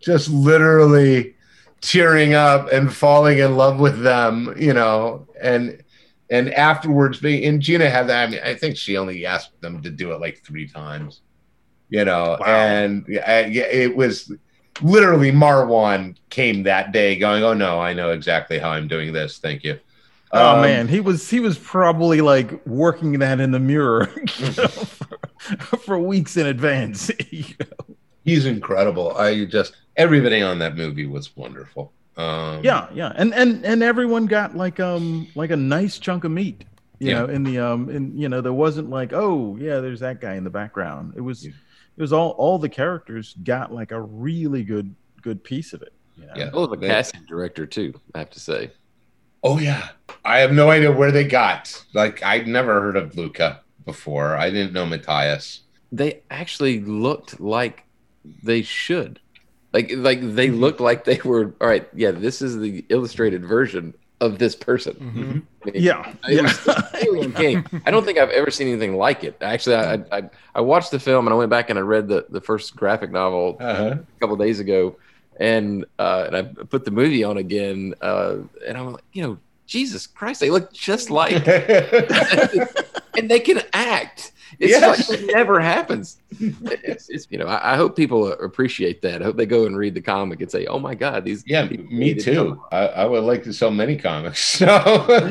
[SPEAKER 4] just literally tearing up and falling in love with them, you know, and and afterwards, and Gina had that. I mean, I think she only asked them to do it like three times, you know, wow. and yeah, it was literally Marwan came that day going, "Oh no, I know exactly how I'm doing this. Thank you."
[SPEAKER 3] Oh um, man, he was he was probably like working that in the mirror for, for, weeks in advance. You know?
[SPEAKER 4] He's incredible. I just everybody on that movie was wonderful. Um,
[SPEAKER 3] yeah, yeah, and and and everyone got like um like a nice chunk of meat. You yeah. know, in the um in you know there wasn't like oh yeah there's that guy in the background. It was yeah. it was all all the characters got like a really good good piece of it.
[SPEAKER 2] You know? Yeah, oh the casting director too. I have to say.
[SPEAKER 4] Oh yeah, I have no idea where they got. Like I'd never heard of Luca before. I didn't know Matthias.
[SPEAKER 2] They actually looked like they should. Like like they mm-hmm. looked like they were all right. Yeah, this is the illustrated version of this person.
[SPEAKER 3] Mm-hmm. I mean, yeah,
[SPEAKER 2] yeah. I don't think I've ever seen anything like it. Actually, I, I I watched the film and I went back and I read the the first graphic novel uh-huh. a couple days ago and uh, and I put the movie on again, uh, and I'm like, you know, Jesus Christ, they look just like, and they can act. It's yes. like it never happens. It's, it's you know, I, I, hope people appreciate that. I hope they go and read the comic and say, "Oh my God, these."
[SPEAKER 4] Yeah, me too. I, I, would like to sell many comics. So.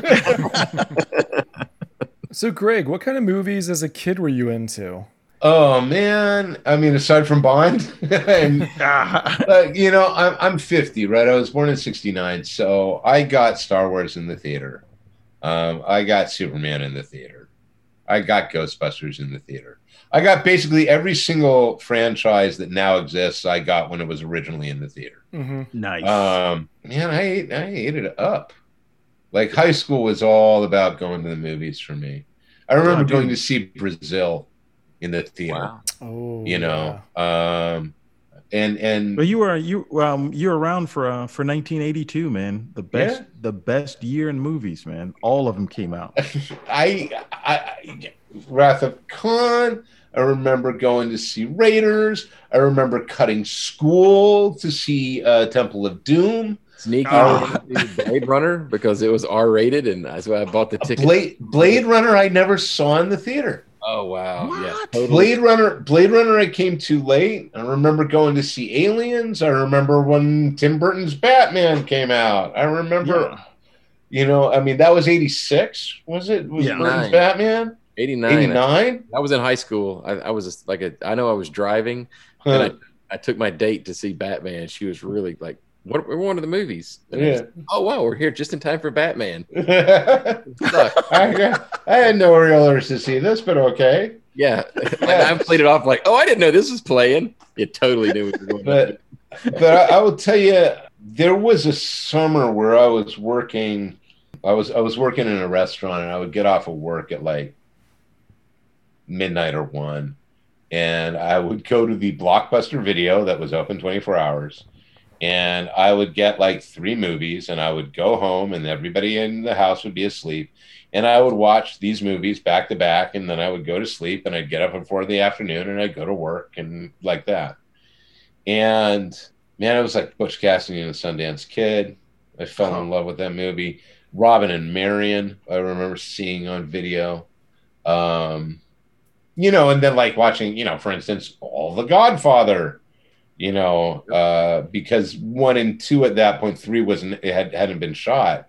[SPEAKER 1] so, Greg, what kind of movies as a kid were you into?
[SPEAKER 4] Oh man, I mean, aside from Bond, and uh, you know, I'm I'm 50, right? I was born in '69, so I got Star Wars in the theater. Um, I got Superman in the theater. I got Ghostbusters in the theater. I got basically every single franchise that now exists. I got when it was originally in the theater.
[SPEAKER 3] Mm-hmm. Nice.
[SPEAKER 4] Um, man, I ate, I ate it up. Like high school was all about going to the movies for me. I remember going to see Brazil in the theater. Wow.
[SPEAKER 3] Oh,
[SPEAKER 4] you know, yeah. um, and and
[SPEAKER 3] but you were you um you're around for uh, for 1982, man. The best yeah. the best year in movies, man. All of them came out.
[SPEAKER 4] I, I Wrath of Khan. I remember going to see Raiders. I remember cutting school to see uh, Temple of Doom.
[SPEAKER 2] Sneaky uh, Blade Runner because it was R rated, and that's why I bought the ticket.
[SPEAKER 4] Blade, Blade Runner, I never saw in the theater.
[SPEAKER 2] Oh wow! What? Yeah,
[SPEAKER 4] totally. Blade Runner. Blade Runner. I came too late. I remember going to see Aliens. I remember when Tim Burton's Batman came out. I remember. Yeah. You know, I mean, that was '86. Was it? Was yeah, Burton's nine. Batman?
[SPEAKER 2] 89.
[SPEAKER 4] 89?
[SPEAKER 2] I was in high school. I, I was like a. I know I was driving, huh. and I, I took my date to see Batman. She was really like what, we're one of the movies.
[SPEAKER 4] And yeah.
[SPEAKER 2] oh wow, we're here just in time for Batman.
[SPEAKER 4] I, I, had no real urge to see this, but okay.
[SPEAKER 2] Yeah, like, I played it off like, oh, I didn't know this was playing. You totally knew what you were
[SPEAKER 4] going. but but I, I will tell you, there was a summer where I was working. I was I was working in a restaurant, and I would get off of work at like midnight or one, and I would go to the Blockbuster Video that was open twenty four hours and I would get like three movies, and I would go home, and everybody in the house would be asleep, and I would watch these movies back to back, and then I would go to sleep, and I'd get up at four in the afternoon, and I'd go to work, and like that. And man, it was like Butch Cassidy and the Sundance Kid. I fell in love with that movie. Robin and Marion, I remember seeing on video. Um, you know, and then like watching, you know, for instance, all the Godfather you know, uh, because one and two at that point, three wasn't it had hadn't been shot.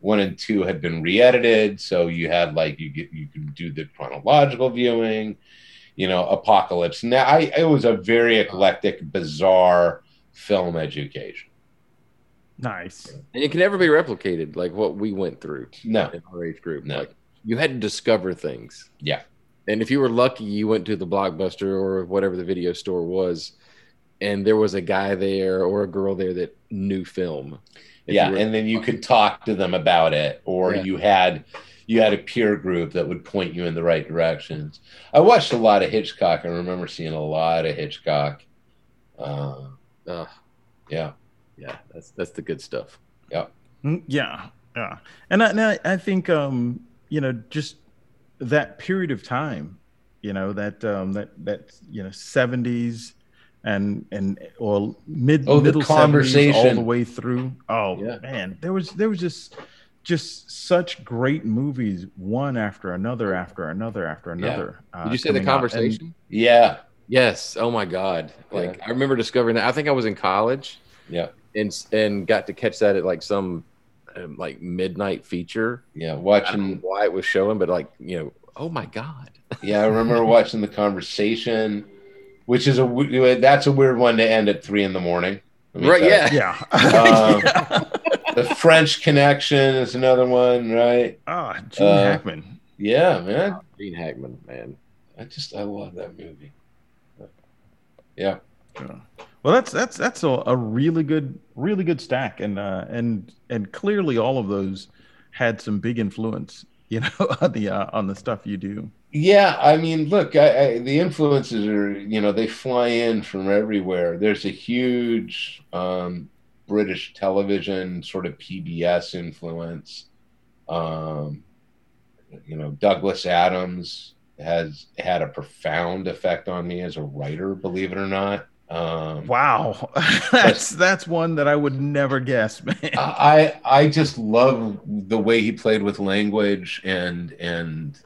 [SPEAKER 4] One and two had been re-edited, so you had like you get you could do the chronological viewing, you know, Apocalypse. Now, I it was a very eclectic, bizarre film education.
[SPEAKER 3] Nice.
[SPEAKER 2] And it can never be replicated like what we went through
[SPEAKER 4] No,
[SPEAKER 2] in our age group.
[SPEAKER 4] No.
[SPEAKER 2] Like you had to discover things.
[SPEAKER 4] Yeah.
[SPEAKER 2] And if you were lucky, you went to the blockbuster or whatever the video store was, and there was a guy there or a girl there that knew film.
[SPEAKER 4] Yeah,
[SPEAKER 2] were-
[SPEAKER 4] and then you could talk to them about it, or
[SPEAKER 2] Yeah.
[SPEAKER 4] you had you had a peer group that would point you in the right directions. I watched a lot of Hitchcock. I remember seeing a lot of Hitchcock. Uh,
[SPEAKER 2] Ugh,
[SPEAKER 4] yeah,
[SPEAKER 2] yeah, that's that's the good stuff.
[SPEAKER 3] Mm, Yeah, yeah, and I, and I, I think um, you know just that period of time, you know that um, that that you know seventies and and or mid
[SPEAKER 4] Oh, the
[SPEAKER 3] middle 70s all the way through. Oh
[SPEAKER 2] Yeah.
[SPEAKER 3] man, there was there was just just such great movies, one after another, after another, after
[SPEAKER 4] Yeah.
[SPEAKER 3] another. uh,
[SPEAKER 2] Did you say the
[SPEAKER 3] coming out. And-
[SPEAKER 2] conversation?
[SPEAKER 4] yeah,
[SPEAKER 2] Yes. Oh my God. Like
[SPEAKER 4] Yeah.
[SPEAKER 2] I remember discovering that. I think I was in college
[SPEAKER 4] yeah,
[SPEAKER 2] and and got to catch that at like some um, like midnight feature.
[SPEAKER 4] yeah.
[SPEAKER 2] I don't know
[SPEAKER 4] Watching,
[SPEAKER 2] why it was showing, but like you know, oh my God.
[SPEAKER 4] yeah. I remember watching the conversation, which is a w- that's a weird one to end at three in the morning.
[SPEAKER 2] Right? Yeah.
[SPEAKER 3] yeah.
[SPEAKER 4] Um, The French Connection is another one, right?
[SPEAKER 3] Ah, Gene
[SPEAKER 4] Uh,
[SPEAKER 3] Hackman.
[SPEAKER 4] Yeah, man.
[SPEAKER 2] Gene Hackman, man.
[SPEAKER 4] I just I love that movie. Yeah.
[SPEAKER 3] Well, that's that's that's a, a really good, really good stack, and uh, and and clearly all of those had some big influence, you know, on the uh, on the stuff you do.
[SPEAKER 4] Yeah, I mean, look, I, I, the influences are, you know, they fly in from everywhere. There's a huge um, British television sort of PBS influence. Um, you know, Douglas Adams has had a profound effect on me as a writer, believe it or not. Um,
[SPEAKER 3] Wow, that's that's one that I would never guess, man.
[SPEAKER 4] I I just love the way he played with language and and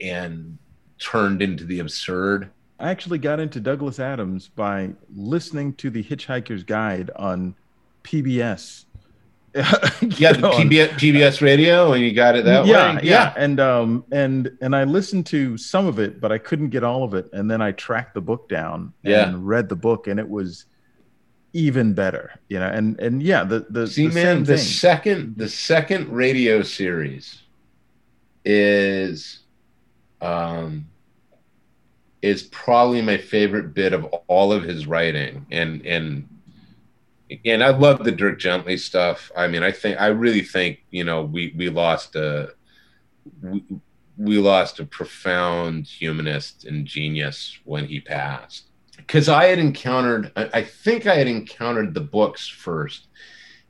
[SPEAKER 4] and turned into the absurd.
[SPEAKER 3] I actually got into Douglas Adams by listening to the Hitchhiker's Guide on PBS.
[SPEAKER 4] Yeah, the PBS, PBS radio, and you got it that
[SPEAKER 3] yeah,
[SPEAKER 4] way.
[SPEAKER 3] yeah, yeah. and um, and and I listened to some of it, but I couldn't get all of it. And then I tracked the book down and read the book, and it was even better, you know. And and yeah, the the,
[SPEAKER 4] See,
[SPEAKER 3] the
[SPEAKER 4] man, the
[SPEAKER 3] thing.
[SPEAKER 4] second the second radio series is um is probably my favorite bit of all of his writing, and and and I love the Dirk Gently stuff. I mean, I think I really think you know we we lost a we, we lost a profound humanist and genius when he passed because I had encountered I, I think I had encountered the books first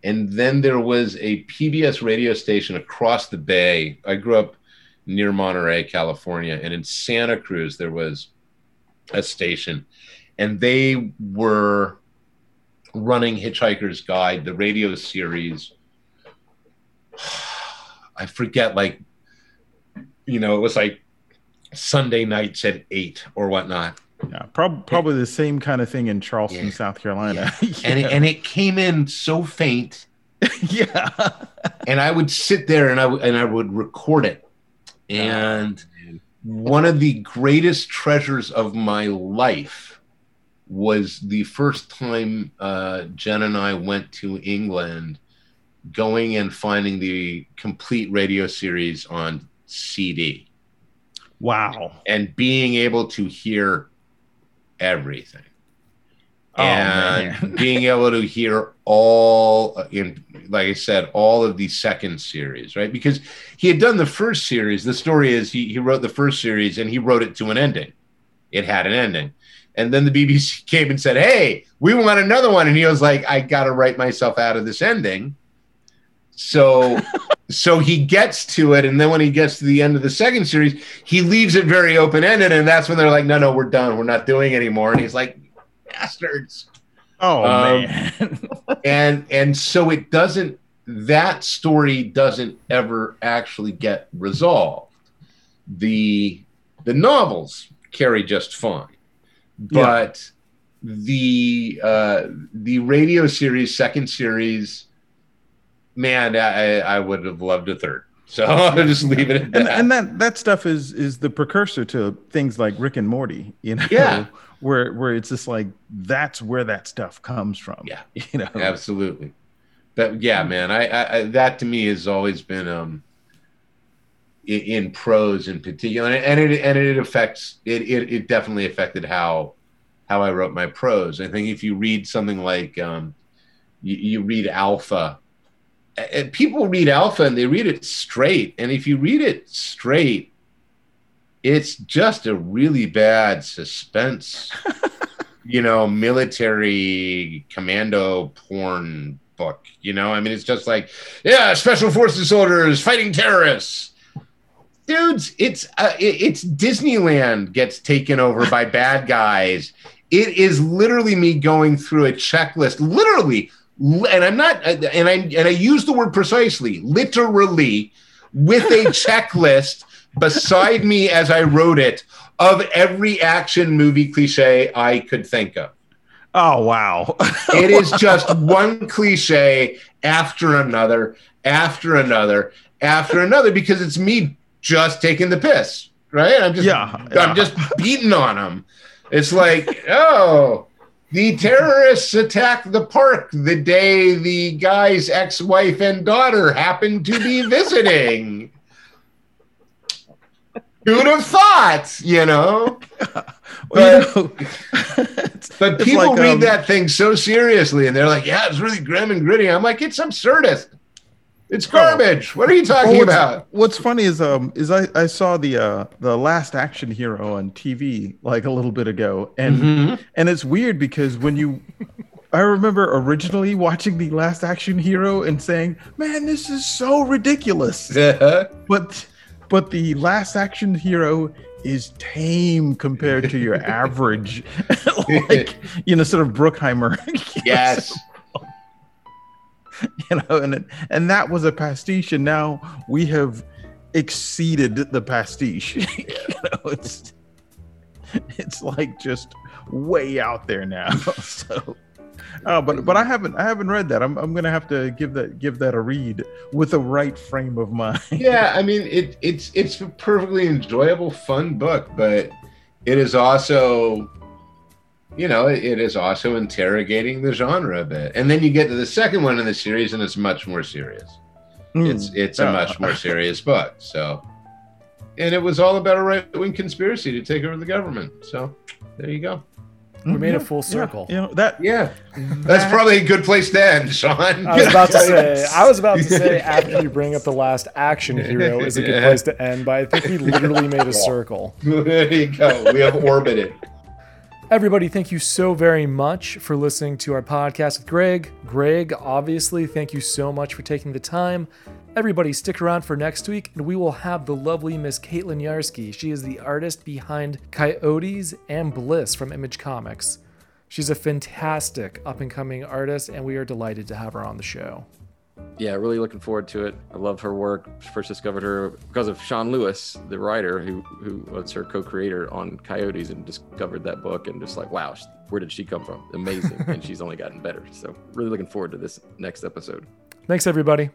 [SPEAKER 4] and then there was a PBS radio station across the bay. I grew up near Monterey, California, and in Santa Cruz there was a station, and they were running Hitchhiker's Guide, the radio series. I forget, like, you know, it was like Sunday nights at eight or whatnot.
[SPEAKER 3] yeah, prob- probably the same kind of thing in Charleston,
[SPEAKER 4] Yeah.
[SPEAKER 3] South Carolina. Yeah.
[SPEAKER 4] And, it, and it came in so faint
[SPEAKER 3] yeah,
[SPEAKER 4] and I would sit there and I and I would record it. And one of the greatest treasures of my life was the first time uh, Jen and I went to England, going and finding the complete radio series on CD
[SPEAKER 3] wow.
[SPEAKER 4] and being able to hear everything.
[SPEAKER 3] Oh,
[SPEAKER 4] and being able to hear all in like i said all of the second series right? Because he had done the first series. The story is he, he wrote the first series and he wrote it to an ending. It had an ending and then the bbc came and said hey we want another one. And he was like i gotta write myself out of this ending. So so he gets to it. And then when he gets to the end of the second series he leaves it very open-ended. And that's when they're like no no we're done. We're not doing anymore. And he's like bastards.
[SPEAKER 3] Oh
[SPEAKER 4] Um,
[SPEAKER 3] man.
[SPEAKER 4] and and so it doesn't that story doesn't ever actually get resolved. The the novels carry just fine
[SPEAKER 3] Yeah.
[SPEAKER 4] but the uh, the radio series second series, man, I, I would have loved a third. So I'll just leave it at that.
[SPEAKER 3] and, and that that stuff is is the precursor to things like Rick and Morty, you know,
[SPEAKER 4] Yeah.
[SPEAKER 3] where where it's just like that's where that stuff comes from.
[SPEAKER 4] Yeah.
[SPEAKER 3] you know,
[SPEAKER 4] Absolutely. But yeah, man, I, I, I that to me has always been um in, in prose in particular, and it and it affects it, it it definitely affected how how I wrote my prose. I think if you read something like um you, you read Alpha, and people read Alpha and they read it straight, and if you read it straight, it's just a really bad suspense you know, military commando porn book. You know, I mean, it's just like, yeah, special forces soldiers fighting terrorists. Dudes, it's uh, it's Disneyland gets taken over by bad guys. It is literally me going through a checklist, literally, and I'm not, and I and I use the word precisely, literally, with a checklist beside me as I wrote it of every action movie cliche I could think of.
[SPEAKER 3] Oh wow.
[SPEAKER 4] It is just one cliche after another, after another, after another, because it's me just taking the piss, right? I'm just,
[SPEAKER 3] Yeah, yeah.
[SPEAKER 4] I'm just beating on them. It's like, oh, the terrorists attacked the park the day the guy's ex-wife and daughter happened to be visiting. Who'd have thought, you know?
[SPEAKER 3] Well, you know, it's-
[SPEAKER 4] But
[SPEAKER 3] it's
[SPEAKER 4] people
[SPEAKER 3] like,
[SPEAKER 4] read
[SPEAKER 3] um,
[SPEAKER 4] that thing so seriously, and they're like, "Yeah, it's really grim and gritty." I'm like, "It's absurdist. It's garbage. What are you talking
[SPEAKER 3] Well, what's,
[SPEAKER 4] about?"
[SPEAKER 3] what's funny is um is I, I saw the uh the last action hero on TV like a little bit ago and
[SPEAKER 4] Mhm.
[SPEAKER 3] and it's weird because when you I remember originally watching the last action hero and saying, "Man, this is so ridiculous." Yeah. But but the last action hero is tame compared to your average like you know sort of Bruckheimer.
[SPEAKER 4] yes.
[SPEAKER 3] you know, and and that was a pastiche, and now we have exceeded the pastiche. you know, it's it's like just way out there now. so, oh, but but I haven't I haven't read that. I'm I'm gonna have to give that give that a read with the right frame of mind.
[SPEAKER 4] Yeah, I mean, it, it's it's a perfectly enjoyable, fun book, but it is also, you know, it, it is also interrogating the genre a bit. And then you get to the second one in the series, and it's much more serious. Hmm. It's it's a
[SPEAKER 3] uh.
[SPEAKER 4] much more serious book. So, and it was all about a right wing conspiracy to take over the government. So, there you go.
[SPEAKER 1] We made a
[SPEAKER 3] Yeah,
[SPEAKER 1] full
[SPEAKER 3] yeah,
[SPEAKER 1] circle.
[SPEAKER 3] You know that
[SPEAKER 4] Yeah, that's probably a good place to end, Shawn.
[SPEAKER 1] I was about to say. I was about to say after you bring up the last action hero is a good place to end, but I think we literally made a circle.
[SPEAKER 4] there you go. We have orbited.
[SPEAKER 1] Everybody, thank you so very much for listening to our podcast with Greg. Greg, obviously, thank you so much for taking the time. Everybody, stick around for next week, and we will have the lovely Miss Caitlin Yarsky. She is the artist behind Coyotes and Bliss from Image Comics. She's a fantastic up and coming artist, and we are delighted to have her on the show.
[SPEAKER 2] Yeah, really looking forward to it. I love her work. First discovered her because of Sean Lewis, the writer who who was her co-creator on Coyotes, and discovered that book and just like, wow, where did she come from? Amazing, and she's only gotten better. So really looking forward to this next episode.
[SPEAKER 1] Thanks, everybody.